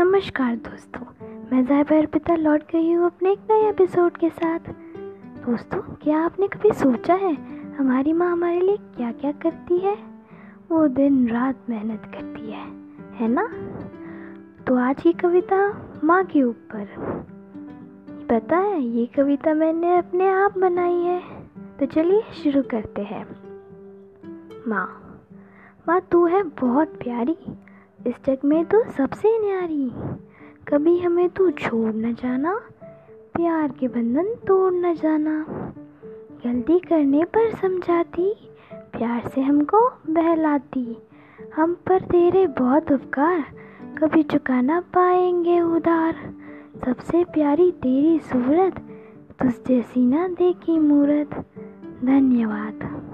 नमस्कार दोस्तों, मैं जायबा अर्पिता लौट गई हूँ अपने एक नए एपिसोड के साथ। दोस्तों, क्या आपने कभी सोचा है हमारी माँ हमारे लिए क्या क्या करती है? वो दिन रात मेहनत करती है है ना? तो आज की कविता माँ के ऊपर। पता है, ये कविता मैंने अपने आप बनाई है। तो चलिए शुरू करते हैं। माँ माँ तू है बहुत प्यारी इस जग में तो सबसे न्यारी। कभी हमें तू छोड़ न जाना, प्यार के बंधन तोड़ न जाना। गलती करने पर समझाती, प्यार से हमको बहलाती। हम पर तेरे बहुत उपकार, कभी चुका ना पाएँगे उधार। सबसे प्यारी तेरी सूरत, तुझ जैसी ना देखी मूरत। धन्यवाद।